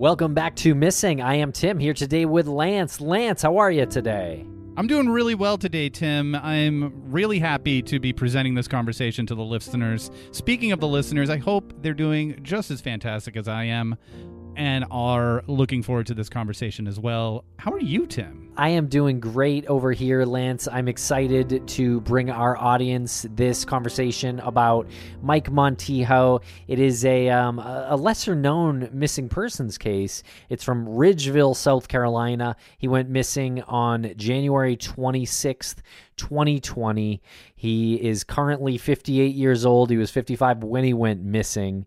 Welcome back to Missing. I am Tim here today with Lance. Lance, how are you today? I'm doing really well today, Tim. I'm really happy to be presenting this conversation to the listeners. Speaking of the listeners, I hope they're doing just as fantastic as I am and are looking forward to this conversation as well. How are you, Tim? I am doing great over here, Lance. I'm excited to bring our audience this conversation about Mike Montijo. It is a, um, a lesser known missing persons case. It's from Ridgeville, South Carolina. He went missing on January 26th, 2020. He is currently 58 years old. He was 55 when he went missing.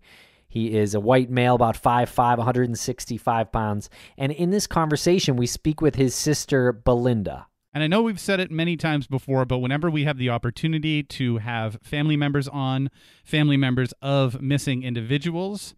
He is a white male, about 5'5, 165 pounds. And in this conversation, we speak with his sister, Belinda. And I know we've said it many times before, but whenever we have the opportunity to have family members on, family members of missing individuals,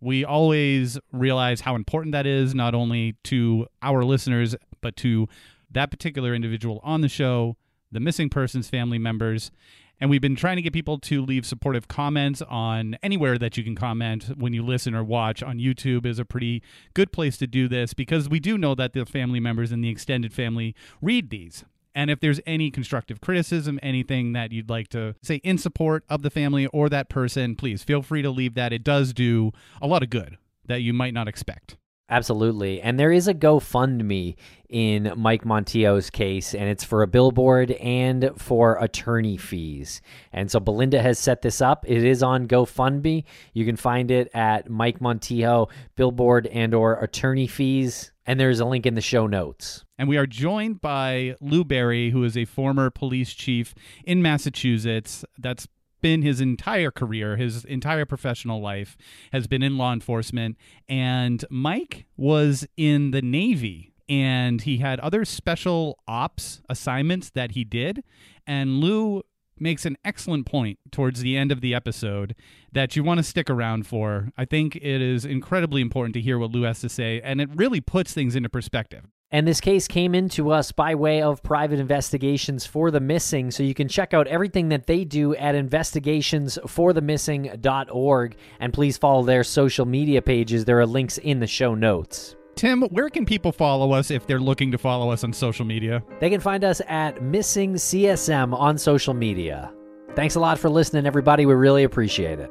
we always realize how important that is, not only to our listeners, but to that particular individual on the show, the missing person's family members. And we've been trying to get people to leave supportive comments on anywhere that you can comment when you listen or watch. On YouTube is a pretty good place to do this because we do know that the family members and the extended family read these. And if there's any constructive criticism, anything that you'd like to say in support of the family or that person, please feel free to leave that. It does do a lot of good that you might not expect. Absolutely. And there is a GoFundMe in Mike Montijo's case, and it's for a billboard and for attorney fees. And so Belinda has set this up. It is on GoFundMe. You can find it at Mike Montijo, billboard and or attorney fees. And there's a link in the show notes. And we are joined by Lou Berry, who is a former police chief in Massachusetts. That's been his entire career, his entire professional life has been in law enforcement. And Mike was in the Navy and he had other special ops assignments that he did. And Lou makes an excellent point towards the end of the episode that you want to stick around for. I think it is incredibly important to hear what Lou has to say, and it really puts things into perspective. And this case came into us by way of private investigations for the missing. So you can check out everything that they do at investigationsforthemissing.org. And please follow their social media pages. There are links in the show notes. Tim, where can people follow us if they're looking to follow us on social media? They can find us at Missing CSM on social media. Thanks a lot for listening, everybody. We really appreciate it.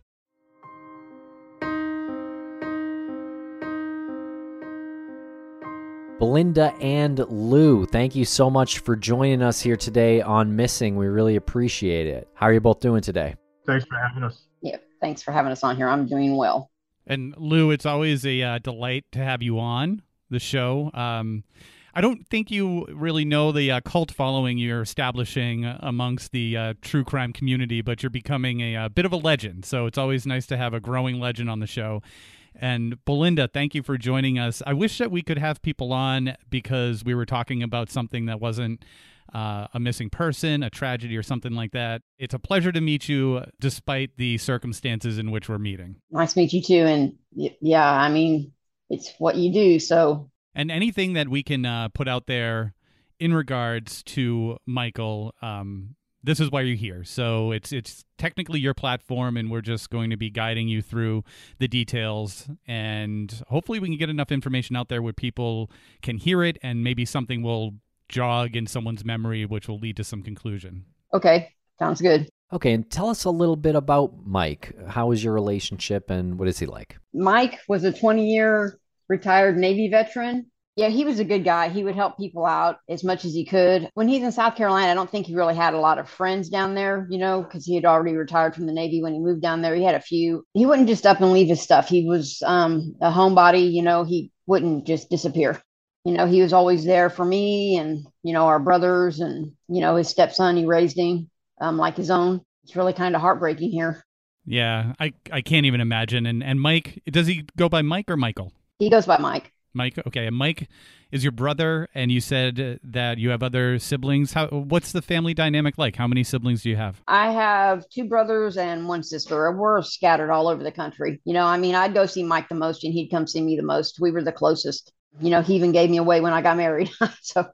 Belinda and Lou, thank you so much for joining us here today on Missing. We really appreciate it. How are you both doing today? Thanks for having us. Yeah, thanks for having us on here. I'm doing well. And Lou, it's always a uh, delight to have you on the show. Um, I don't think you really know the uh, cult following you're establishing amongst the uh, true crime community, but you're becoming a, a, bit of a legend. So it's always nice to have a growing legend on the show. And Belinda, thank you for joining us. I wish that we could have people on because we were talking about something that wasn't uh, a missing person, a tragedy, or something like that. It's a pleasure to meet you despite the circumstances in which we're meeting. Nice to meet you too. And yeah, I mean, it's what you do. So, and anything that we can uh, put out there in regards to Michael, um, this is why you're here. So it's it's technically your platform, and we're just going to be guiding you through the details, and hopefully we can get enough information out there where people can hear it, and maybe something will jog in someone's memory, which will lead to some conclusion. Okay, sounds good. Okay, and tell us a little bit about Mike. How is your relationship and what is he like? Mike was a 20 year retired Navy veteran. Yeah, he was a good guy. He would help people out as much as he could. When he's in South Carolina, I don't think he really had a lot of friends down there, you know, because he had already retired from the Navy when he moved down there. He had a few. He wouldn't just up and leave his stuff. He was um, a homebody, you know, he wouldn't just disappear. You know, he was always there for me and, you know, our brothers and, you know, his stepson, he raised him um, like his own. It's really kind of heartbreaking here. Yeah, I I can't even imagine. And and Mike, does he go by Mike or Michael? He goes by Mike. Mike, okay, Mike is your brother, and you said that you have other siblings. How? What's the family dynamic like? How many siblings do you have? I have two brothers and one sister. We're scattered all over the country. You know, I mean, I'd go see Mike the most, and he'd come see me the most. We were the closest. You know, he even gave me away when I got married. so,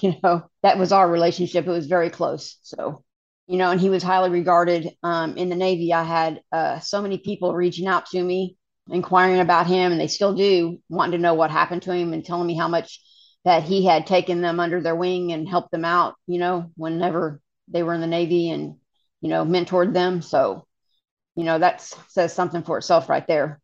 you know, that was our relationship. It was very close. So, you know, and he was highly regarded um, in the Navy. I had uh, so many people reaching out to me inquiring about him, and they still do, wanting to know what happened to him and telling me how much that he had taken them under their wing and helped them out, you know, whenever they were in the Navy and, you know, mentored them. So, you know, that says something for itself right there.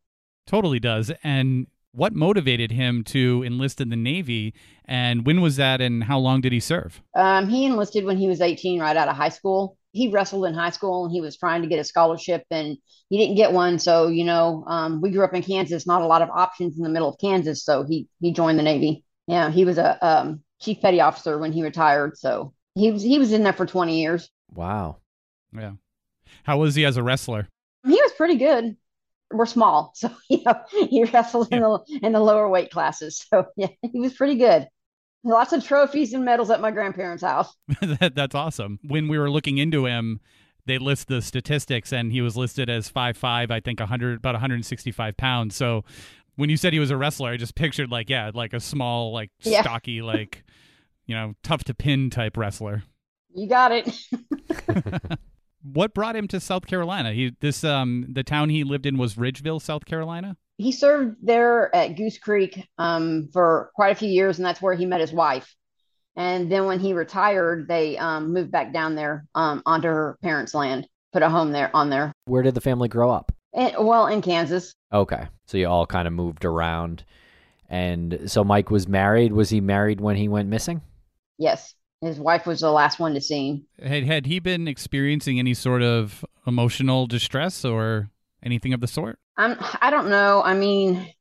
Totally does. And what motivated him to enlist in the Navy? And when was that? And how long did he serve? Um, he enlisted when he was 18, right out of high school he wrestled in high school and he was trying to get a scholarship and he didn't get one. So, you know, um, we grew up in Kansas, not a lot of options in the middle of Kansas. So he, he joined the Navy. Yeah. He was a um, chief petty officer when he retired. So he was, he was in there for 20 years. Wow. Yeah. How was he as a wrestler? He was pretty good. We're small. So, you know, he wrestled yeah. in the, in the lower weight classes. So yeah, he was pretty good. Lots of trophies and medals at my grandparents' house. that, that's awesome. When we were looking into him, they list the statistics, and he was listed as five five. I think 100, about 165 pounds. So when you said he was a wrestler, I just pictured like, yeah, like a small, like yeah. stocky, like, you know, tough to pin type wrestler. You got it. what brought him to South Carolina? He this um the town he lived in was Ridgeville, South Carolina he served there at Goose Creek um, for quite a few years, and that's where he met his wife. And then when he retired, they um, moved back down there um, onto her parents' land, put a home there on there. Where did the family grow up? In, well, in Kansas. Okay, so you all kind of moved around, and so Mike was married. Was he married when he went missing? Yes, his wife was the last one to see him. Had had he been experiencing any sort of emotional distress or anything of the sort? I'm, I don't know. I mean,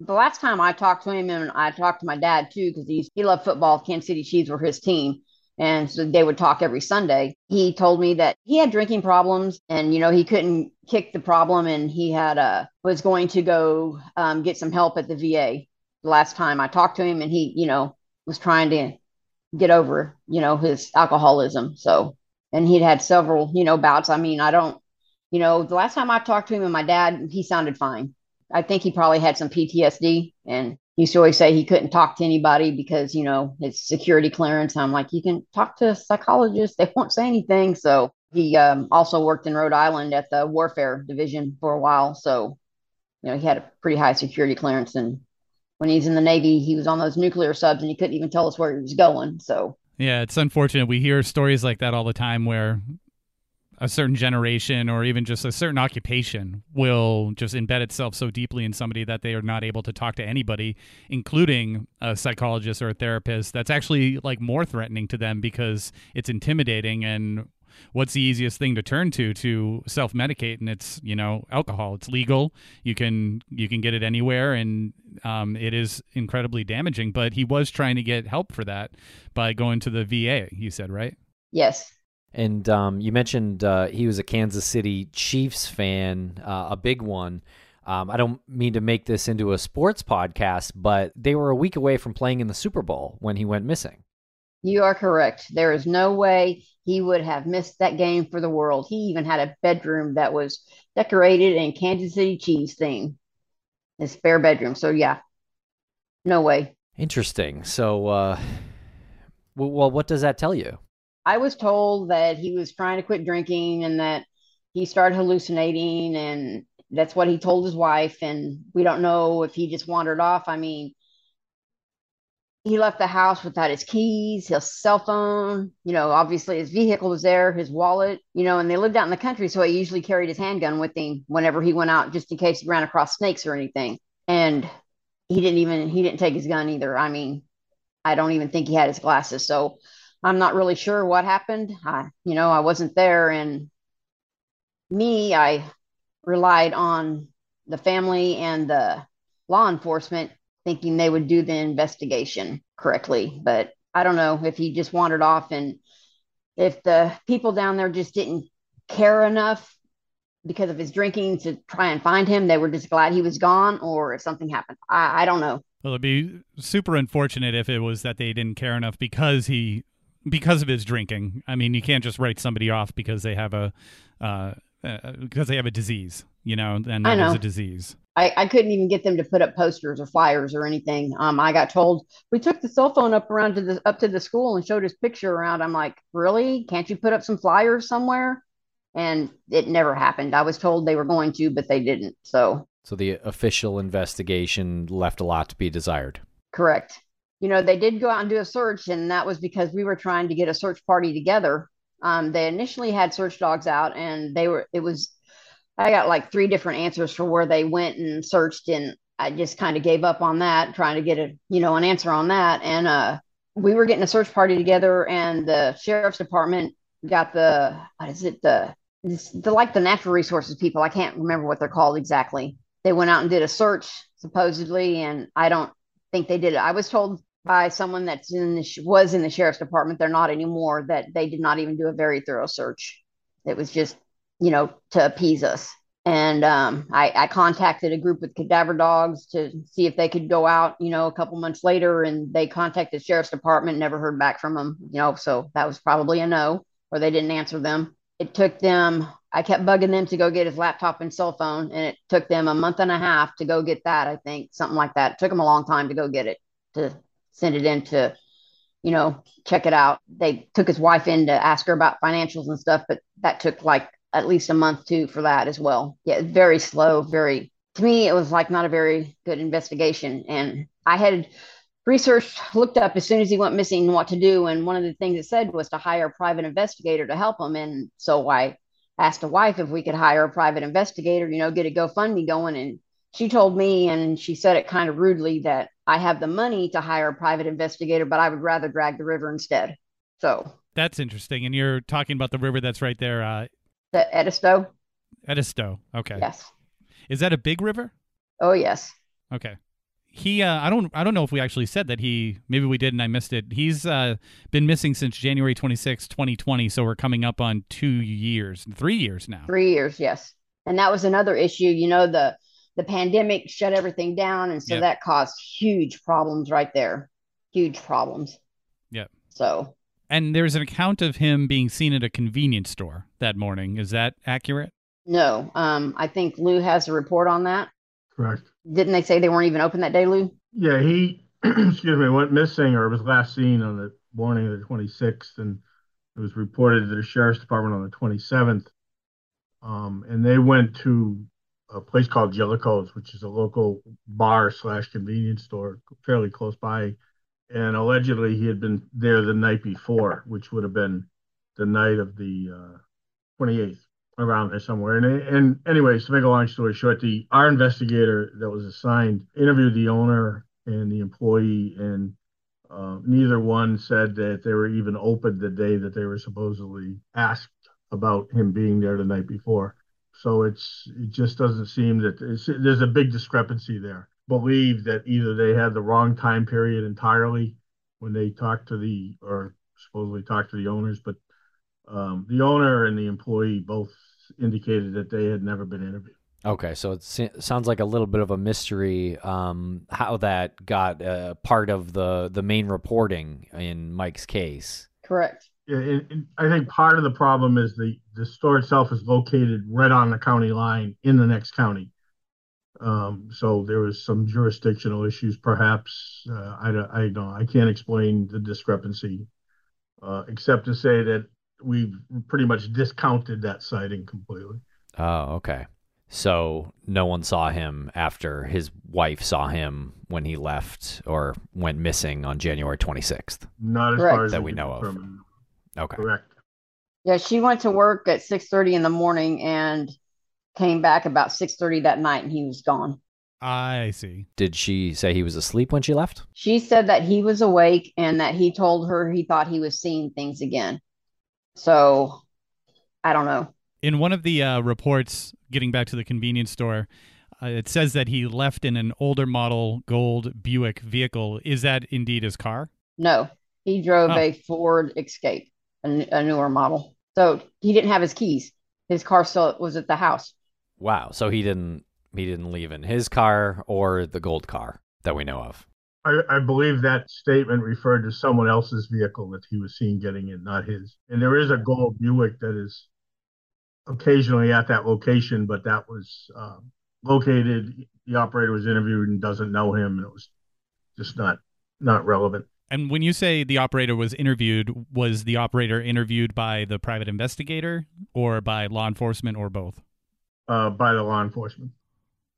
the last time I talked to him, and I talked to my dad too, because he's he loved football. Kansas City Chiefs were his team, and so they would talk every Sunday. He told me that he had drinking problems, and you know he couldn't kick the problem, and he had uh was going to go um, get some help at the VA. The last time I talked to him, and he you know was trying to get over you know his alcoholism. So, and he'd had several you know bouts. I mean, I don't you know, the last time I talked to him and my dad, he sounded fine. I think he probably had some PTSD and he used to always say he couldn't talk to anybody because, you know, his security clearance. I'm like, you can talk to a psychologist. They won't say anything. So he um, also worked in Rhode Island at the warfare division for a while. So, you know, he had a pretty high security clearance. And when he's in the Navy, he was on those nuclear subs and he couldn't even tell us where he was going. So, yeah, it's unfortunate. We hear stories like that all the time where a certain generation or even just a certain occupation will just embed itself so deeply in somebody that they are not able to talk to anybody including a psychologist or a therapist that's actually like more threatening to them because it's intimidating and what's the easiest thing to turn to to self-medicate? And it's you know alcohol. It's legal. You can you can get it anywhere and um, it is incredibly damaging. But he was trying to get help for that by going to the va you said right? Yes and um, you mentioned uh, he was a Kansas City Chiefs fan, uh, a big one. Um, I don't mean to make this into a sports podcast, but they were a week away from playing in the Super Bowl when he went missing. You are correct. There is no way he would have missed that game for the world. He even had a bedroom that was decorated in Kansas City Chiefs theme, his spare bedroom. So, yeah, no way. Interesting. So, uh, well, what does that tell you? I was told that he was trying to quit drinking and that he started hallucinating and that's what he told his wife and we don't know if he just wandered off. I mean, he left the house without his keys, his cell phone, you know, obviously his vehicle was there, his wallet, you know, and they lived out in the country. So he usually carried his handgun with him whenever he went out, just in case he ran across snakes or anything. And he didn't even, he didn't take his gun either. I mean, I don't even think he had his glasses. So I'm not really sure what happened. I, you know, I wasn't there. And me, I relied on the family and the law enforcement thinking they would do the investigation correctly. But I don't know if he just wandered off and if the people down there just didn't care enough because of his drinking to try and find him, they were just glad he was gone, or if something happened. I, I don't know. Well, it'd be super unfortunate if it was that they didn't care enough because he because of his drinking. I mean, you can't just write somebody off because they have a uh, uh, because they have a disease, you know, and that is a disease. I, I couldn't even get them to put up posters or flyers or anything. Um, I got told we took the cell phone up around to the up to the school and showed his picture around. I'm like, really? Can't you put up some flyers somewhere? And it never happened. I was told they were going to, but they didn't. So, so the official investigation left a lot to be desired. Correct. You know, they did go out and do a search, and that was because we were trying to get a search party together. Um, they initially had search dogs out, and they were. It was I got like three different answers for where they went and searched, and I just kind of gave up on that, trying to get a you know an answer on that. And uh, we were getting a search party together, and the sheriff's department got the what is it the the like the natural resources people. I can't remember what they're called exactly. They went out and did a search supposedly, and I don't think they did it. I was told by someone that's in the was in the sheriff's department. They're not anymore. That they did not even do a very thorough search. It was just you know, to appease us. And um, I, I, contacted a group with cadaver dogs to see if they could go out, you know, a couple months later. And they contacted the sheriff's department, never heard back from them, you know, so that was probably a no, or they didn't answer them. It took them, I kept bugging them to go get his laptop and cell phone. And it took them a month and a half to go get that, I think, something like that. It took them a long time to go get it, to send it in to, you know, check it out. They took his wife in to ask her about financials and stuff, but that took like at least a month too for that as well. Yeah, very slow, very to me it was like not a very good investigation and I had researched looked up as soon as he went missing what to do and one of the things it said was to hire a private investigator to help him and so I asked a wife if we could hire a private investigator, you know, get a GoFundMe going and she told me and she said it kind of rudely that I have the money to hire a private investigator, but I would rather drag the river instead. So that's interesting. And you're talking about the river that's right there uh, the Edisto. Edisto. Okay. Yes. Is that a big river? Oh yes. Okay. He uh, I don't I don't know if we actually said that he maybe we did and I missed it. He's uh, been missing since January 26, 2020, so we're coming up on 2 years, 3 years now. 3 years, yes. And that was another issue, you know, the the pandemic shut everything down and so yep. that caused huge problems right there. Huge problems. Yep. So and there's an account of him being seen at a convenience store that morning. Is that accurate? No. Um, I think Lou has a report on that. Correct. Didn't they say they weren't even open that day, Lou? Yeah, he, excuse me, went missing or was last seen on the morning of the 26th, and it was reported to the sheriff's department on the 27th. Um, and they went to a place called Jellicoe's, which is a local bar slash convenience store fairly close by and allegedly he had been there the night before, which would have been the night of the uh, 28th, around there somewhere. And, and anyways, to make a long story short, the our investigator that was assigned interviewed the owner and the employee, and uh, neither one said that they were even open the day that they were supposedly asked about him being there the night before. So it's it just doesn't seem that there's a big discrepancy there believe that either they had the wrong time period entirely when they talked to the or supposedly talked to the owners, but um, the owner and the employee both indicated that they had never been interviewed. Okay, so it sounds like a little bit of a mystery um, how that got uh, part of the the main reporting in Mike's case. Correct. Yeah, it, it, I think part of the problem is the the store itself is located right on the county line in the next county. Um, so there was some jurisdictional issues, perhaps. Uh, I, I don't. I can't explain the discrepancy, uh, except to say that we've pretty much discounted that sighting completely. Oh, okay. So no one saw him after his wife saw him when he left or went missing on January 26th. Not as Correct. far as That we we know of. Determine. Okay. Correct. Yeah, she went to work at 6:30 in the morning and came back about 6:30 that night and he was gone. I see. Did she say he was asleep when she left? She said that he was awake and that he told her he thought he was seeing things again. So I don't know. In one of the uh, reports, getting back to the convenience store, uh, it says that he left in an older model gold Buick vehicle. Is that indeed his car? No, he drove Oh. a Ford Escape, a, n- a newer model. So he didn't have his keys. His car still was at the house. Wow. So he didn't he didn't leave in his car or the gold car that we know of. I, I believe that statement referred to someone else's vehicle that he was seen getting in, not his. And there is a gold Buick that is occasionally at that location, but that was um, located. The operator was interviewed and doesn't know him, and it was just not not relevant. And when you say the operator was interviewed, was the operator interviewed by the private investigator or by law enforcement or both? Uh, by the law enforcement.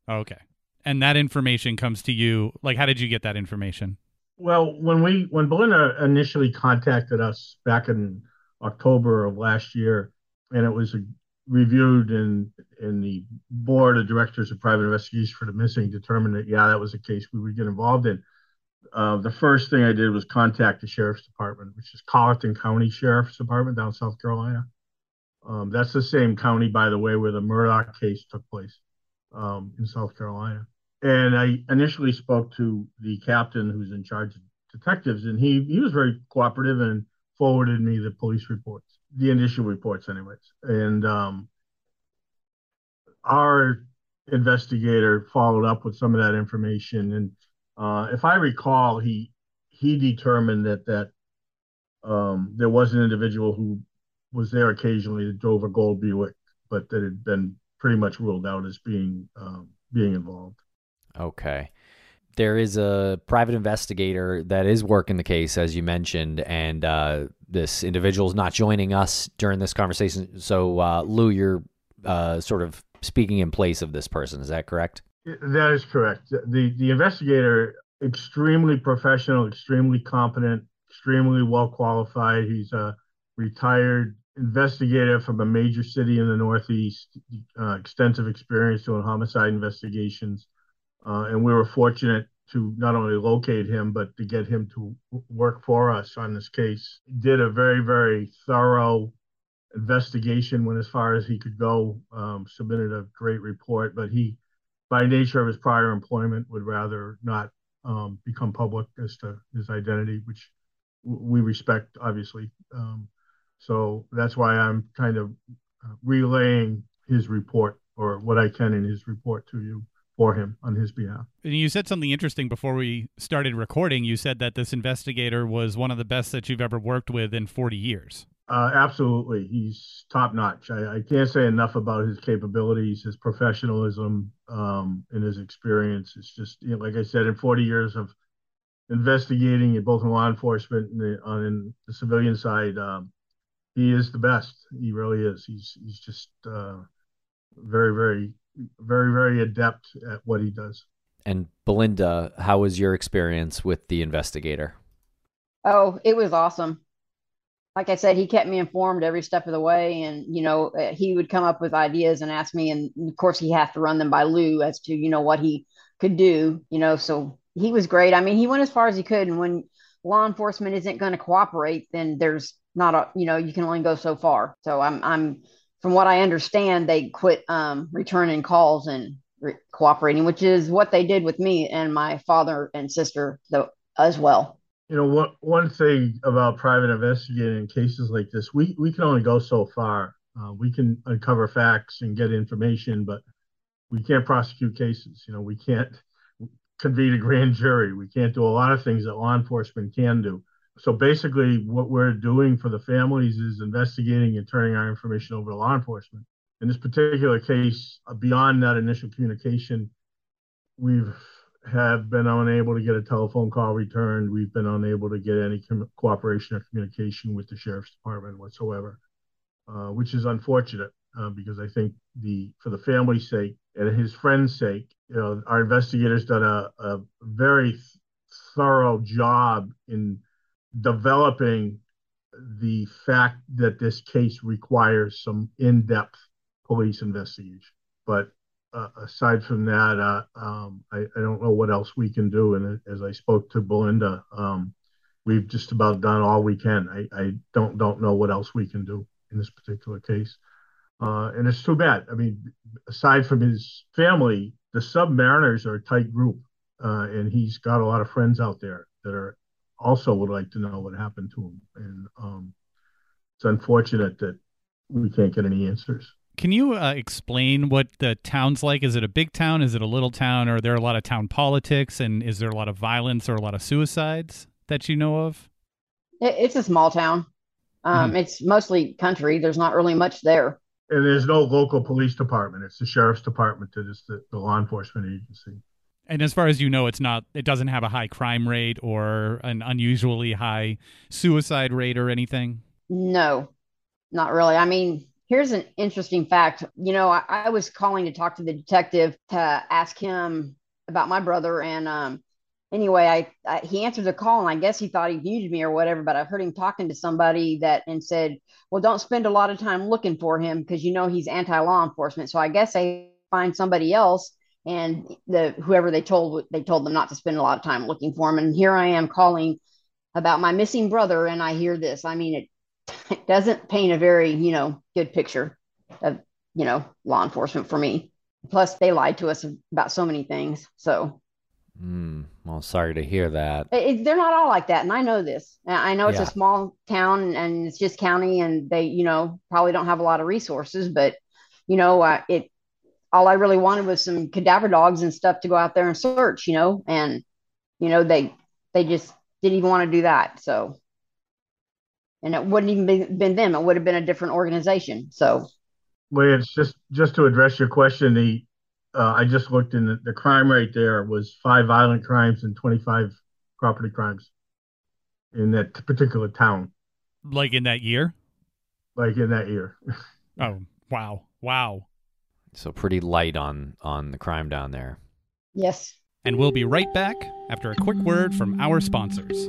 Okay. And that information comes to you. Like, how did you get that information? Well, when we when Belinda initially contacted us back in October of last year, and it was reviewed in in the board of directors of private investigations for the missing, determined that yeah, that was a case we would get involved in. Uh, the first thing I did was contact the sheriff's department, which is Colleton County Sheriff's Department down South Carolina. Um, that's the same county, by the way, where the Murdaugh case took place um, in South Carolina. And I initially spoke to the captain who's in charge of detectives, and he, he was very cooperative and forwarded me the police reports, the initial reports, anyways. And um, our investigator followed up with some of that information. And uh, if I recall, he he determined that that um, there was an individual who was there occasionally that drove a gold Buick, but that had been pretty much ruled out as being um, being involved. Okay. There is a private investigator that is working the case, as you mentioned, and uh, this individual is not joining us during this conversation. So, uh, Lou, you're uh, sort of speaking in place of this person. Is that correct? That is correct. The the investigator, extremely professional, extremely competent, extremely well qualified. He's a retired investigator from a major city in the Northeast, uh, extensive experience doing homicide investigations. Uh, and we were fortunate to not only locate him, but to get him to work for us on this case. Did a very, very thorough investigation, went as far as he could go, um, submitted a great report, but he, by nature of his prior employment, would rather not um, become public as to his identity, which we respect, obviously. Um, so that's why I'm kind of uh, relaying his report or what I can in his report to you for him on his behalf. And you said something interesting before we started recording. You said that this investigator was one of the best that you've ever worked with in 40 years. Uh, absolutely. He's top notch. I, I can't say enough about his capabilities, his professionalism, um, and his experience. It's just, you know, like I said, in 40 years of investigating in both in law enforcement and the, on in the civilian side, um, he is the best. He really is. He's, he's just uh, very, very, very, very adept at what he does. And Belinda, how was your experience with the investigator? Oh, it was awesome. Like I said, he kept me informed every step of the way, and you know, uh, he would come up with ideas and ask me, and of course, he had to run them by Lou as to you know what he could do. You know, so he was great. I mean, he went as far as he could, and when law enforcement isn't going to cooperate, then there's not a you know you can only go so far. So I'm I'm from what I understand, they quit um, returning calls and re- cooperating, which is what they did with me and my father and sister as well. You know, what one thing about private investigating in cases like this, we we can only go so far. Uh, we can uncover facts and get information, but we can't prosecute cases. You know, we can't convene a grand jury. We can't do a lot of things that law enforcement can do. So basically, what we're doing for the families is investigating and turning our information over to law enforcement. In this particular case, uh, beyond that initial communication, we've have been unable to get a telephone call returned. We've been unable to get any com- cooperation or communication with the sheriff's department whatsoever, uh, which is unfortunate. uh, because I think the for the family's sake and his friend's sake, you know, our investigators done a, a very thorough job in developing the fact that this case requires some in-depth police investigation. But uh, aside from that, uh, um, I, I, don't know what else we can do. And as I spoke to Belinda, um, we've just about done all we can. I, I, don't don't know what else we can do in this particular case. Uh, and it's too bad. I mean, aside from his family, the Submariners are a tight group, uh, and he's got a lot of friends out there that are also would like to know what happened to him. And um, it's unfortunate that we can't get any answers. Can you uh, explain what the town's like? Is it a big town? Is it a little town? Are there a lot of town politics? And is there a lot of violence or a lot of suicides that you know of? It's a small town. Um, mm-hmm. It's mostly country. There's not really much there. And there's no local police department. It's the sheriff's department that is the, the law enforcement agency. And as far as you know, it's not. It doesn't have a high crime rate or an unusually high suicide rate or anything. No, not really. I mean, here's an interesting fact. You know, I, I was calling to talk to the detective to ask him about my brother, and um, anyway, I, I, he answered the call, and I guess he thought he viewed me or whatever. But I heard him talking to somebody that and said, "Well, don't spend a lot of time looking for him because you know he's anti law enforcement." So I guess they find somebody else and the whoever they told they told them not to spend a lot of time looking for him and here i am calling about my missing brother and i hear this i mean it, it doesn't paint a very you know good picture of you know law enforcement for me plus they lied to us about so many things so mm, well sorry to hear that it, they're not all like that and i know this i know it's yeah. a small town and it's just county and they you know probably don't have a lot of resources but you know uh, it all I really wanted was some cadaver dogs and stuff to go out there and search, you know, and you know they they just didn't even want to do that. So, and it wouldn't even be, been them; it would have been a different organization. So, well, it's just just to address your question. The uh, I just looked in the, the crime rate there was five violent crimes and twenty five property crimes in that particular town. Like in that year. Like in that year. oh wow! Wow. So pretty light on on the crime down there. Yes. And we'll be right back after a quick word from our sponsors.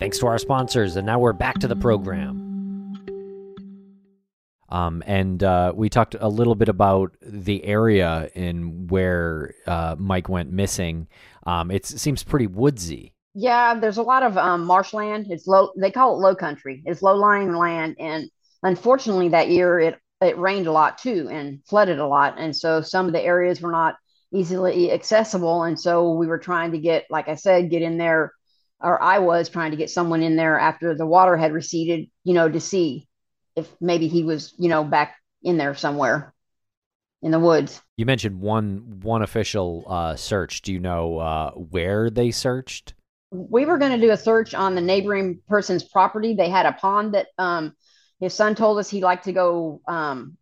Thanks to our sponsors, and now we're back to the program. Um, and uh, we talked a little bit about the area in where uh, Mike went missing. Um, it seems pretty woodsy. Yeah, there's a lot of um, marshland. It's low. They call it low country. It's low lying land, and unfortunately, that year it it rained a lot too and flooded a lot, and so some of the areas were not easily accessible. And so we were trying to get, like I said, get in there, or I was trying to get someone in there after the water had receded, you know, to see if maybe he was, you know, back in there somewhere in the woods. You mentioned one one official uh, search. Do you know uh, where they searched? We were going to do a search on the neighboring person's property. They had a pond that um, his son told us he liked to go um,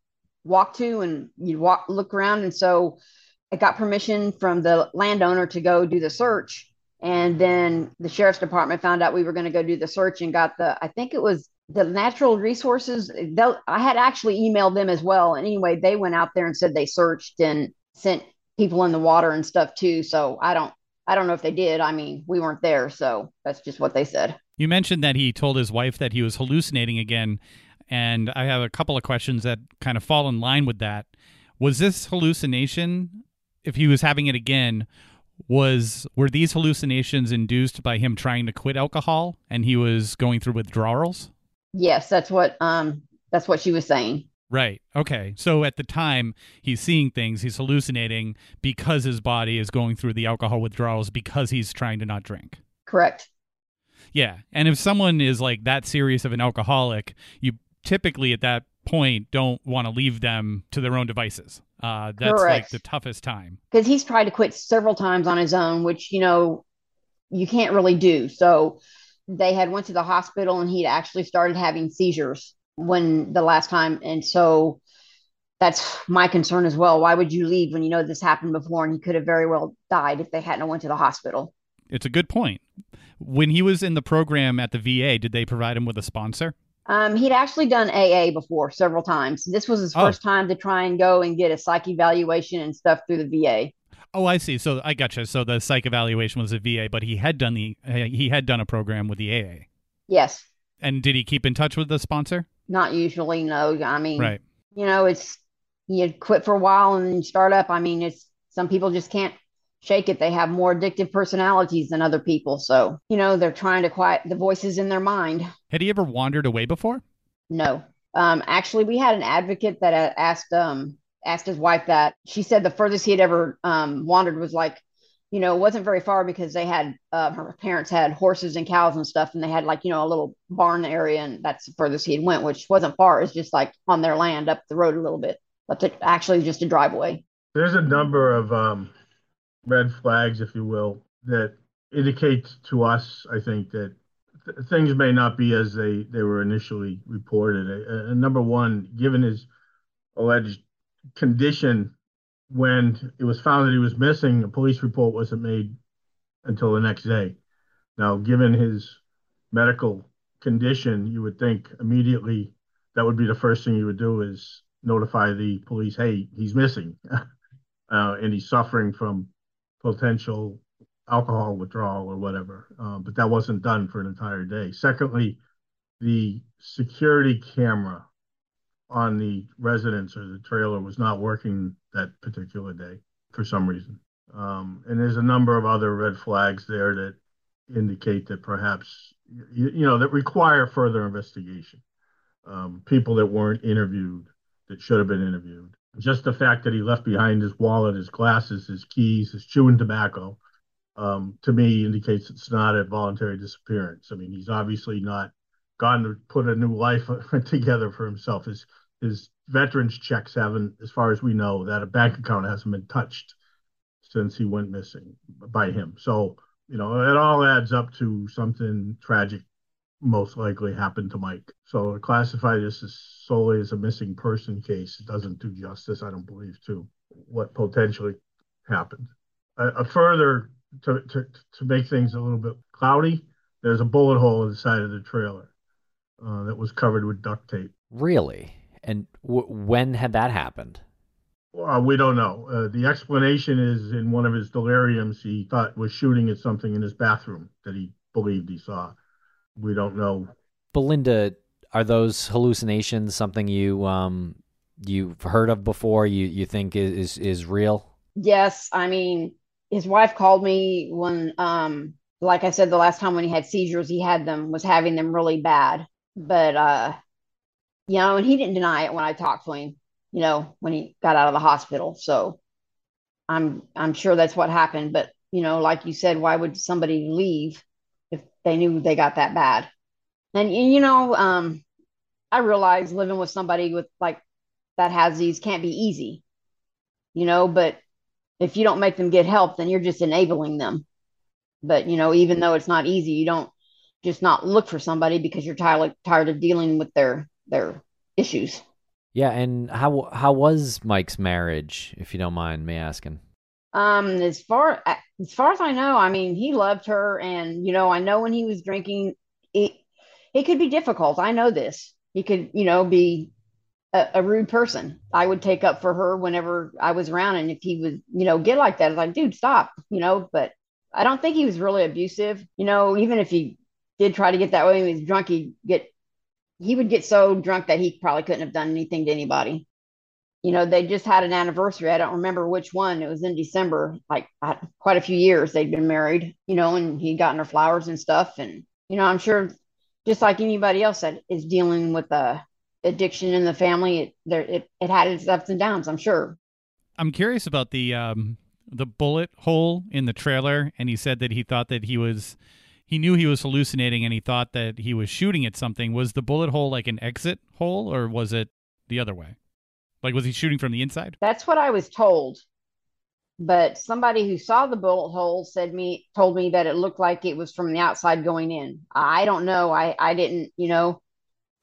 walk to, and you'd walk look around. And so I got permission from the landowner to go do the search. And then the sheriff's department found out we were going to go do the search and got the, I think it was the natural resources i had actually emailed them as well. And anyway they went out there and said they searched and sent people in the water and stuff too. So i don't i don't know if they did. I mean we weren't there so that's just what they said. You mentioned that he told his wife that he was hallucinating again. And I have a couple of questions that kind of fall in line with that. Was this hallucination, if he was having it again, was were these hallucinations induced by him trying to quit alcohol and he was going through withdrawals? Yes, that's what um that's what she was saying. Right. Okay. So at the time he's seeing things, he's hallucinating because his body is going through the alcohol withdrawals because he's trying to not drink. Correct. Yeah. And if someone is like that serious of an alcoholic, you typically at that point don't want to leave them to their own devices. Uh, that's Correct. like the toughest time. Because he's tried to quit several times on his own, which you know you can't really do. So they had went to the hospital and he'd actually started having seizures when the last time, and so that's my concern as well. Why would you leave when you know this happened before and he could have very well died if they hadn't went to the hospital? It's a good point. When he was in the program at the VA, did they provide him with a sponsor? Um, he'd actually done AA before several times. This was his Oh. first time to try and go and get a psych evaluation and stuff through the VA. Oh, I see. So I gotcha. So the psych evaluation was a VA, but he had done the he had done a program with the AA. Yes, And did he keep in touch with the sponsor? not usually. No, I mean, Right. you know, it's you quit for a while and then start up. I mean, it's some people just can't shake it. They have more addictive personalities than other people. So, you know, they're trying to quiet the voices in their mind. Had he ever wandered away before? No. Um, actually, we had an advocate that uh, asked um asked his wife that. She said the furthest he had ever um wandered was like, you know, it wasn't very far because they had uh, her parents had horses and cows and stuff, and they had like you know a little barn area, and that's the furthest he had went, which wasn't far. It's just like on their land up the road a little bit, but it's actually just a driveway. There's a number of um, red flags, if you will, that indicate to us, I think, that th- things may not be as they, they were initially reported. Uh, number one, given his alleged condition, when it was found that he was missing, a police report wasn't made until the next day. Now, given his medical condition, you would think immediately that would be the first thing you would do is notify the police, hey, he's missing. uh, and he's suffering from potential alcohol withdrawal or whatever. Uh, but that wasn't done for an entire day. Secondly, the security camera on the residence or the trailer was not working that particular day for some reason. Um, and there's a number of other red flags there that indicate that perhaps, you, you know, that require further investigation. Um, people that weren't interviewed that should have been interviewed. Just the fact that he left behind his wallet, his glasses, his keys, his chewing tobacco, um, to me indicates it's not a voluntary disappearance. I mean, he's obviously not gone to put a new life together for himself. His his veterans checks haven't, as far as we know, that a bank account hasn't been touched since he went missing by him. So, you know, it all adds up to something tragic most likely happened to Mike. So to classify this as solely as a missing person case, it doesn't do justice, I don't believe, to what potentially happened. A, a further to, to to make things a little bit cloudy, there's a bullet hole in the side of the trailer uh, that was covered with duct tape. Really? And w- when had that happened? Uh, we don't know. Uh, the explanation is in one of his deliriums, he thought was shooting at something in his bathroom that he believed he saw. We don't know. Belinda, are those hallucinations something you um you've heard of before? You you think is is, is real? Yes, I mean, his wife called me when, um, like I said, the last time when he had seizures, he had them, was having them really bad. But, uh, you know, and he didn't deny it when I talked to him, you know, when he got out of the hospital. So I'm, I'm sure that's what happened. But, you know, like you said, why would somebody leave if they knew they got that bad? And, you know, um, I realize living with somebody with like that has these can't be easy, you know, but if you don't make them get help, then you're just enabling them. But you know, even though it's not easy, you don't just not look for somebody because you're tired tired of dealing with their their issues. Yeah, and how how was Mike's marriage, if you don't mind me asking? Um, as far as far as I know, I mean, he loved her, and you know, I know when he was drinking, it it could be difficult. I know this. He could, you know, be a, a rude person. I would take up for her whenever I was around, and if he would, you know, get like that, I was like, dude, stop, you know. But I don't think he was really abusive. You know, even if he did try to get that way he was drunk, he'd get he would get so drunk that he probably couldn't have done anything to anybody. You know, they just had an anniversary. I don't remember which one. It was in December, like quite a few years they'd been married, you know, and he'd gotten her flowers and stuff. And, you know, I'm sure just like anybody else that is dealing with a addiction in the family, it, there, it, it had its ups and downs, I'm sure. I'm curious about the, um, the bullet hole in the trailer. And he said that he thought that he was he knew he was hallucinating and he thought that he was shooting at something. Was the bullet hole like an exit hole or was it the other way? Like, was he shooting from the inside? That's what I was told. But somebody who saw the bullet hole said me told me that it looked like it was from the outside going in. I don't know. I I didn't, you know,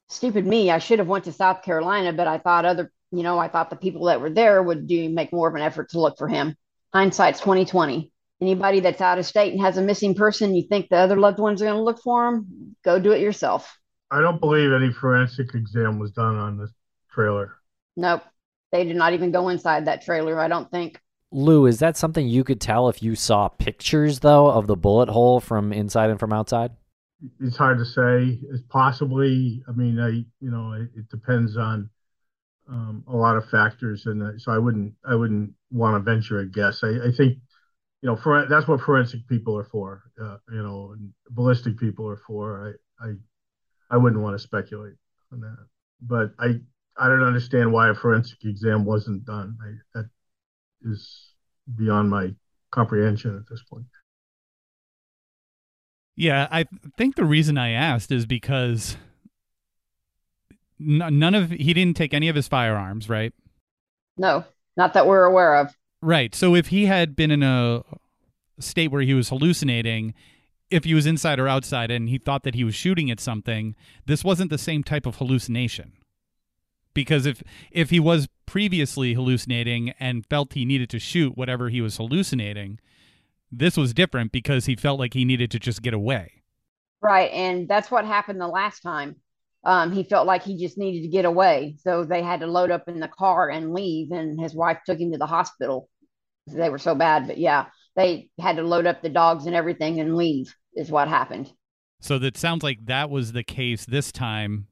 stupid me. I should have went to South Carolina, but I thought other, you know, I thought the people that were there would do make more of an effort to look for him. Hindsight's twenty twenty anybody that's out of state and has a missing person, you think the other loved ones are going to look for them, go do it yourself. I don't believe any forensic exam was done on this trailer. Nope. They did not even go inside that trailer, I don't think. Lou, is that something you could tell if you saw pictures, though, of the bullet hole from inside and from outside? It's hard to say. It's possibly, I mean, I, you know, it, it depends on um, a lot of factors, and so I wouldn't, I wouldn't want to venture a guess. I, I think you know, for, that's what forensic people are for. Uh, you know, and ballistic people are for. I, I, I wouldn't want to speculate on that, but I, I don't understand why a forensic exam wasn't done. I, that is beyond my comprehension at this point. Yeah, I think the reason I asked is because none of he didn't take any of his firearms, right? No, not that we're aware of. Right. So if he had been in a state where he was hallucinating, if he was inside or outside and he thought that he was shooting at something, this wasn't the same type of hallucination. Because if if he was previously hallucinating and felt he needed to shoot whatever he was hallucinating, this was different because he felt like he needed to just get away. Right, and that's what happened the last time. Um, he felt like he just needed to get away, so they had to load up in the car and leave. And his wife took him to the hospital. They were so bad, but yeah, they had to load up the dogs and everything and leave is what happened so that sounds like that was the case this time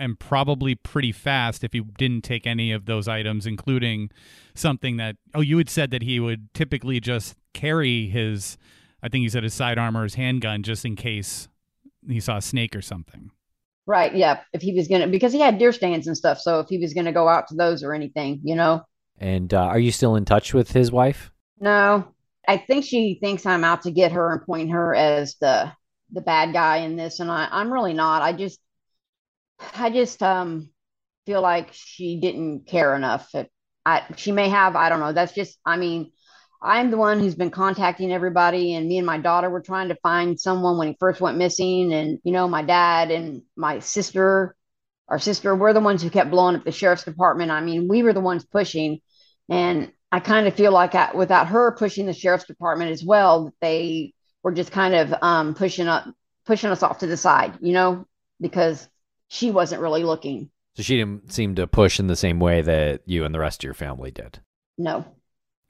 and probably pretty fast if he didn't take any of those items including something that oh you had said that he would typically just carry his i think he said his sidearm or his handgun just in case he saw a snake or something. Right yeah if he was gonna because he had deer stands and stuff so if he was gonna go out to those or anything you know? And uh, are you still in touch with his wife? No. I think she thinks I'm out to get her and point her as the the bad guy in this, and I, I'm really not. I just I just um feel like she didn't care enough. I she may have. I don't know. That's just. I mean, I'm the one who's been contacting everybody, and me and my daughter were trying to find someone when he first went missing, and you know, my dad and my sister, our sister, we're the ones who kept blowing up the sheriff's department. I mean, we were the ones pushing, and I kind of feel like I, without her pushing the sheriff's department as well, they were just kind of um, pushing up, pushing us off to the side, you know, because she wasn't really looking. So she didn't seem to push in the same way that you and the rest of your family did. No.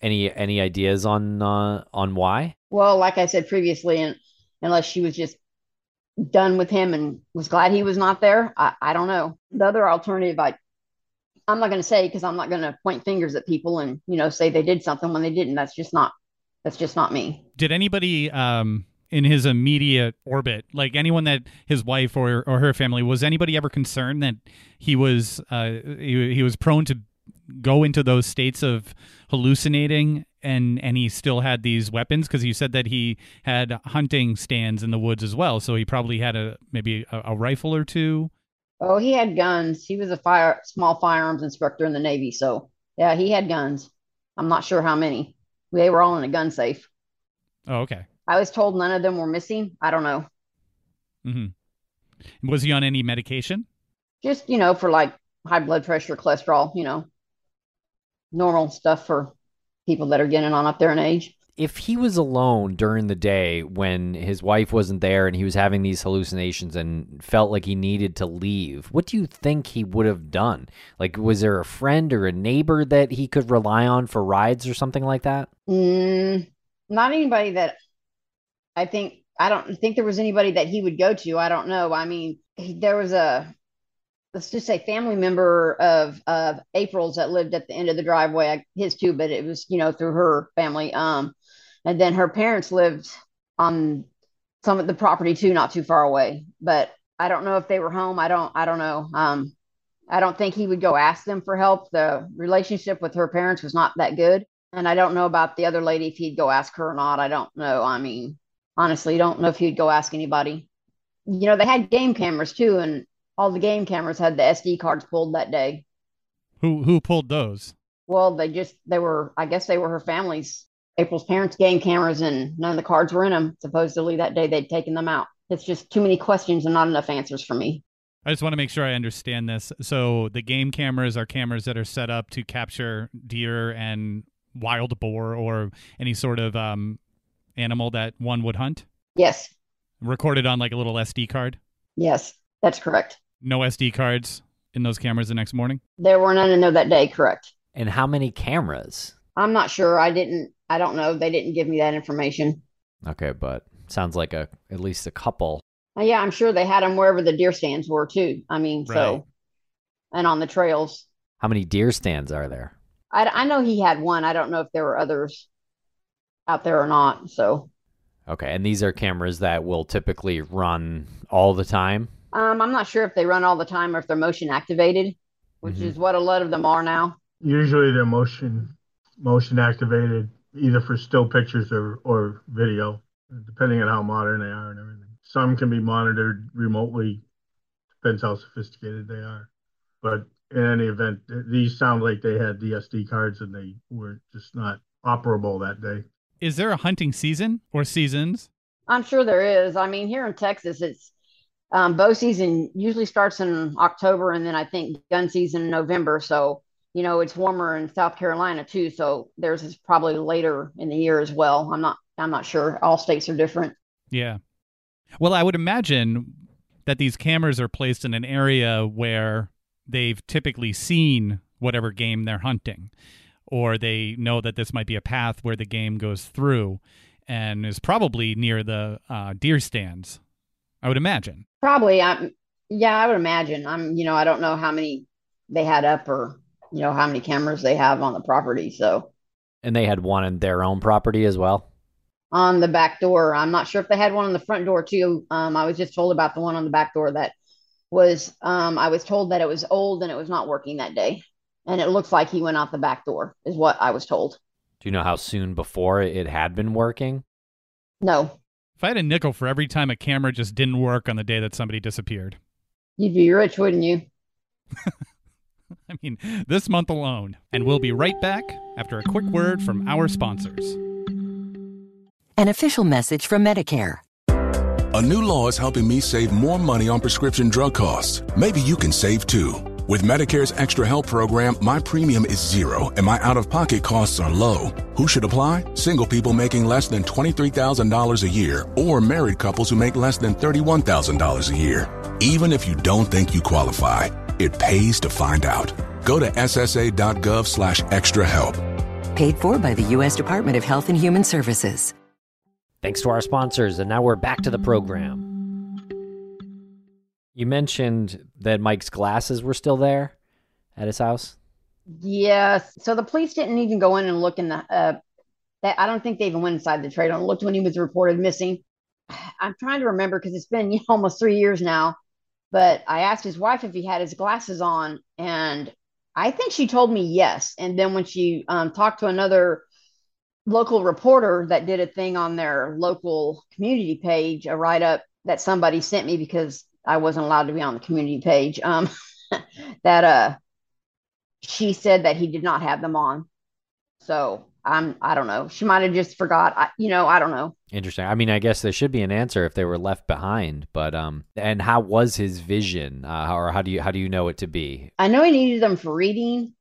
Any any ideas on uh, on why? Well, like I said previously, and unless she was just done with him and was glad he was not there, I, I don't know. The other alternative I I'm not going to say because I'm not going to point fingers at people and you know say they did something when they didn't. That's just not that's just not me. Did anybody um in his immediate orbit, like anyone that his wife or or her family was anybody ever concerned that he was uh he, he was prone to go into those states of hallucinating and and he still had these weapons because you said that he had hunting stands in the woods as well so he probably had a maybe a, a rifle or two Oh, he had guns. He was a fire small firearms instructor in the Navy. So yeah, he had guns. I'm not sure how many. They were all in a gun safe. Oh, okay. I was told none of them were missing. I don't know. Mm-hmm. Was he on any medication? Just you know, for like high blood pressure, cholesterol. You know, normal stuff for people that are getting on up there in age if he was alone during the day when his wife wasn't there and he was having these hallucinations and felt like he needed to leave, what do you think he would have done? Like, was there a friend or a neighbor that he could rely on for rides or something like that? Mm, not anybody that I think, I don't think there was anybody that he would go to. I don't know. I mean, there was a, let's just say family member of of April's that lived at the end of the driveway. I, his too, but it was you know through her family. Um, and then her parents lived on some of the property too, not too far away. But I don't know if they were home. I don't. I don't know. Um, I don't think he would go ask them for help. The relationship with her parents was not that good, and I don't know about the other lady if he'd go ask her or not. I don't know. I mean, honestly, don't know if he'd go ask anybody. You know, they had game cameras too, and all the game cameras had the SD cards pulled that day. Who who pulled those? Well, they just they were I guess they were her family's April's parents' game cameras, and none of the cards were in them. Supposedly that day they'd taken them out. It's just too many questions and not enough answers for me. I just want to make sure I understand this. So the game cameras are cameras that are set up to capture deer and wild boar or any sort of um, animal that one would hunt. Yes. Recorded on like a little SD card. Yes, that's correct. No SD cards in those cameras the next morning. There were none in there that day. Correct. And how many cameras? I'm not sure. I didn't. I don't know. They didn't give me that information. Okay, but sounds like a at least a couple. Uh, yeah, I'm sure they had them wherever the deer stands were too. I mean, Right. so and on the trails. How many deer stands are there? I, I know he had one. I don't know if there were others out there or not. So Okay, and these are cameras that will typically run all the time. um, I'm not sure if they run all the time or if they're motion activated, which Mhm. is what a lot of them are now. Usually they're motion motion activated, either for still pictures or or video, depending on how modern they are and everything. Some can be monitored remotely, depends how sophisticated they are. But in any event, these sound like they had the SD cards and they were just not operable that day. Is there a hunting season or seasons? I'm sure there is. I mean, here in Texas, it's um, bow season usually starts in October, and then I think gun season in November. So you know, it's warmer in South Carolina too. So theirs is probably later in the year as well. I'm not. I'm not sure. All states are different. Yeah. Well, I would imagine that these cameras are placed in an area where they've typically seen whatever game they're hunting, or they know that this might be a path where the game goes through and is probably near the uh, deer stands. I would imagine. Probably. I'm. Yeah, I would imagine. I'm. You know, I don't know how many they had up or you know how many cameras they have on the property. So And they had one in their own property as well. on the back door. I'm not sure if they had one on the front door too. Um, I was just told about the one on the back door that was. Um, I was told that it was old and it was not working that day, and it looks like he went out the back door, is what I was told. Do you know how soon before it had been working? No, If I had a nickel for every time a camera just didn't work on the day that somebody disappeared, you'd be rich, wouldn't you? I mean, this month alone. And we'll be right back after a quick word from our sponsors. An official message from Medicare. A new law is helping me save more money on prescription drug costs. Maybe you can save too. With Medicare's Extra Help program, my premium is zero and my out of pocket costs are low. Who should apply? Single people making less than $23,000 a year or married couples who make less than $31,000 a year. Even if you don't think you qualify, it pays to find out. Go to ssa.gov slash extra help. Paid for by the U.S. Department of Health and Human Services. Thanks to our sponsors, and now we're back to the program. You mentioned that Mike's glasses were still there at his house. Yes. So the police didn't even go in and look in the. Uh, that I don't think they even went inside the trailer and looked when he was reported missing. I'm trying to remember because it's been almost three years now. But I asked his wife if he had his glasses on, and I think she told me yes. And then when she um, talked to another local reporter that did a thing on their local community page, a write up that somebody sent me because I wasn't allowed to be on the community page. Um, that uh, she said that he did not have them on. So I'm I don't know. She might have just forgot. I, you know, I don't know. Interesting. I mean, I guess there should be an answer if they were left behind, but um, and how was his vision, uh, or how do you how do you know it to be? I know he needed them for reading,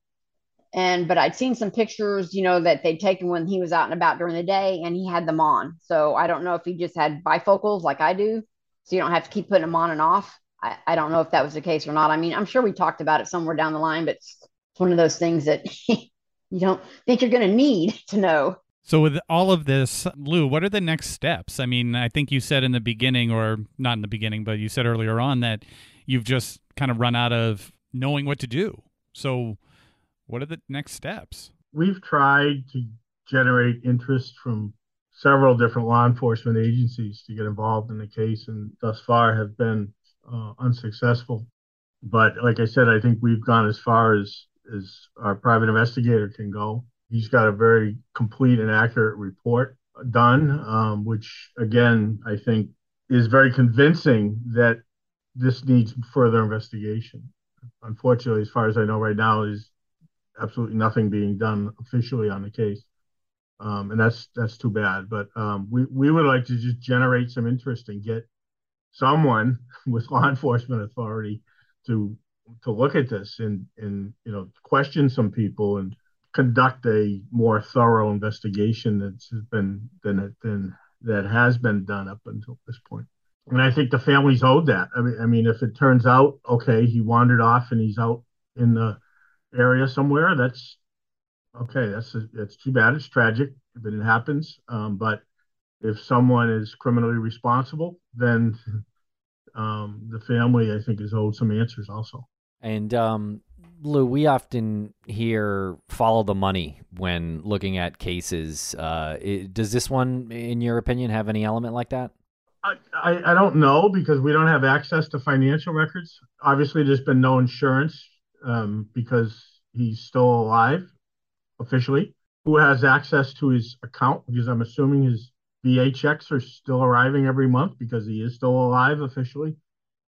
and but I'd seen some pictures, you know, that they'd taken when he was out and about during the day, and he had them on. So I don't know if he just had bifocals like I do, so you don't have to keep putting them on and off. I, I don't know if that was the case or not. I mean, I'm sure we talked about it somewhere down the line, but it's one of those things that you don't think you're going to need to know. So, with all of this, Lou, what are the next steps? I mean, I think you said in the beginning, or not in the beginning, but you said earlier on that you've just kind of run out of knowing what to do. So, what are the next steps? We've tried to generate interest from several different law enforcement agencies to get involved in the case, and thus far have been uh, unsuccessful. But like I said, I think we've gone as far as as our private investigator can go. He's got a very complete and accurate report done, um, which again I think is very convincing that this needs further investigation. Unfortunately, as far as I know right now, is absolutely nothing being done officially on the case, um, and that's that's too bad. But um, we we would like to just generate some interest and get someone with law enforcement authority to to look at this and and you know question some people and conduct a more thorough investigation that's been than than that has been done up until this point. And I think the families owed that. I mean, I mean, if it turns out okay, he wandered off and he's out in the area somewhere, that's okay. That's that's too bad. It's tragic if it happens. Um, but if someone is criminally responsible, then um, the family, I think, is owed some answers also. And um, Lou, we often hear follow the money when looking at cases. Uh, it, does this one, in your opinion, have any element like that? I, I, I don't know because we don't have access to financial records. Obviously, there's been no insurance um, because he's still alive officially. Who has access to his account? Because I'm assuming his VA checks are still arriving every month because he is still alive officially.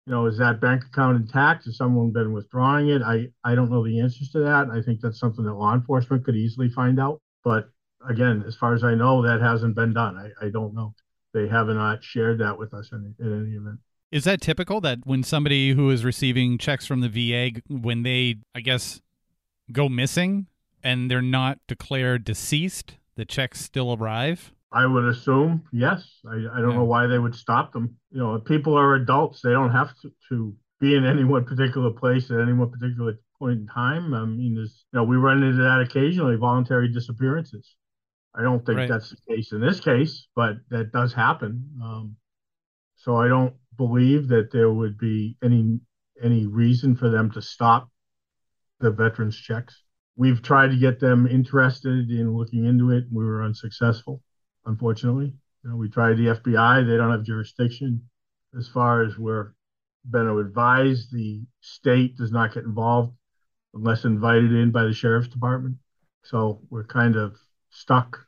You know, is that bank account intact? Has someone been withdrawing it? I, I don't know the answers to that. I think that's something that law enforcement could easily find out. But again, as far as I know, that hasn't been done. I, I don't know. They have not shared that with us in, in any event. Is that typical that when somebody who is receiving checks from the VA, when they, I guess, go missing and they're not declared deceased, the checks still arrive? I would assume yes. I, I don't yeah. know why they would stop them. You know, people are adults; they don't have to, to be in any one particular place at any one particular point in time. I mean, there's you know we run into that occasionally, voluntary disappearances. I don't think right. that's the case in this case, but that does happen. Um, so I don't believe that there would be any any reason for them to stop the veterans checks. We've tried to get them interested in looking into it. We were unsuccessful unfortunately. You know, we tried the FBI, they don't have jurisdiction. As far as we're been advised, the state does not get involved unless invited in by the sheriff's department. So we're kind of stuck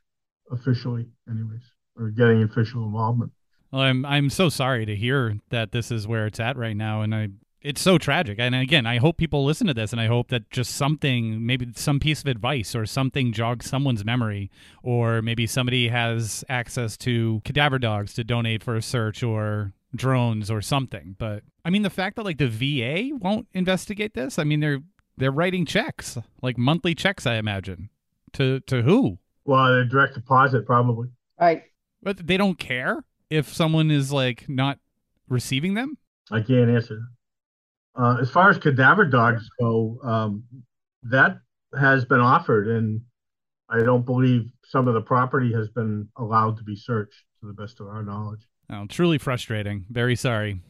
officially, anyways, or getting official involvement. Well, I'm I'm so sorry to hear that this is where it's at right now, and I it's so tragic. And again, I hope people listen to this and I hope that just something, maybe some piece of advice or something jogs someone's memory, or maybe somebody has access to cadaver dogs to donate for a search or drones or something. But I mean, the fact that like the VA won't investigate this, I mean, they're they're writing checks, like monthly checks, I imagine. To to who? Well, a direct deposit, probably. Right. But they don't care if someone is like not receiving them. I can't answer. Uh, as far as cadaver dogs go, um, that has been offered, and I don't believe some of the property has been allowed to be searched, to the best of our knowledge. Oh, truly frustrating. Very sorry.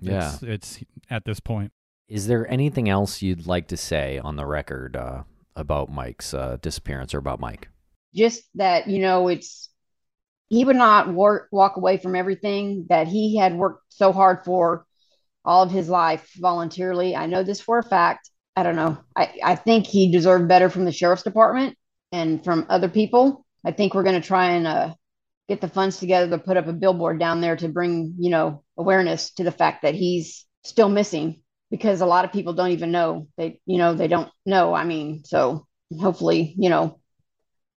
Yeah, it's, it's at this point. Is there anything else you'd like to say on the record uh, about Mike's uh, disappearance or about Mike? Just that you know, it's he would not work, walk away from everything that he had worked so hard for all of his life voluntarily. I know this for a fact. I don't know. I, I think he deserved better from the sheriff's department and from other people. I think we're going to try and uh, get the funds together to put up a billboard down there to bring, you know, awareness to the fact that he's still missing because a lot of people don't even know. They, you know, they don't know. I mean, so hopefully, you know,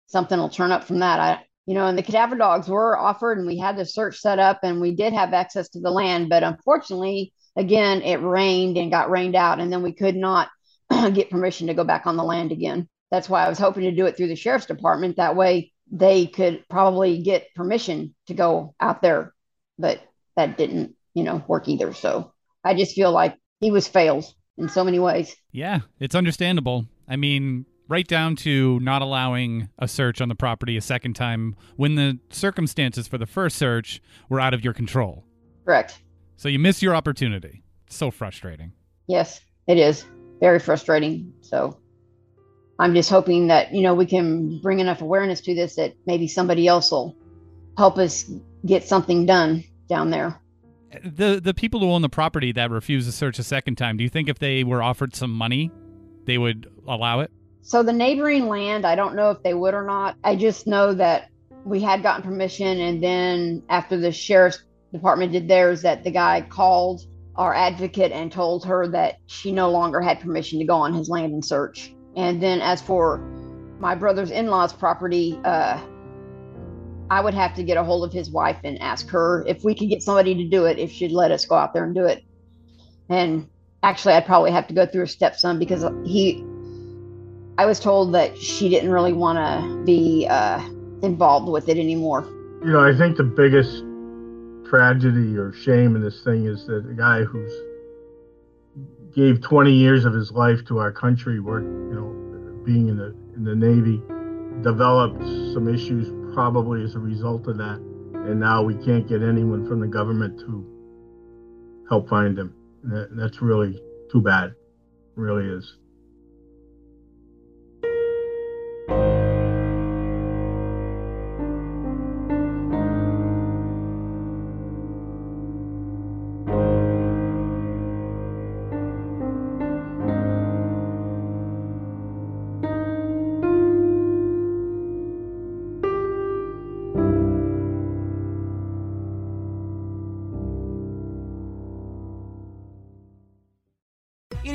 something will turn up from that. I, you know, and the cadaver dogs were offered and we had the search set up and we did have access to the land, but unfortunately, again, it rained and got rained out, and then we could not get permission to go back on the land again. That's why I was hoping to do it through the sheriff's department. That way they could probably get permission to go out there, but that didn't, you know, work either. So I just feel like he was failed in so many ways. Yeah, it's understandable. I mean, right down to not allowing a search on the property a second time when the circumstances for the first search were out of your control. Correct. So you miss your opportunity. so frustrating. Yes, it is very frustrating. So I'm just hoping that, you know, we can bring enough awareness to this that maybe somebody else will help us get something done down there. The the people who own the property that refuse to search a second time, do you think if they were offered some money, they would allow it? So the neighboring land, I don't know if they would or not. I just know that we had gotten permission and then after the sheriff's department did theirs that the guy called our advocate and told her that she no longer had permission to go on his land and search. And then as for my brother's in-laws property, uh, I would have to get a hold of his wife and ask her if we could get somebody to do it, if she'd let us go out there and do it. And actually, I'd probably have to go through her stepson because he, I was told that she didn't really want to be uh, involved with it anymore. You know, I think the biggest tragedy or shame in this thing is that a guy who's gave 20 years of his life to our country, work, you know, being in the in the Navy, developed some issues probably as a result of that, and now we can't get anyone from the government to help find him. That, that's really too bad, really is.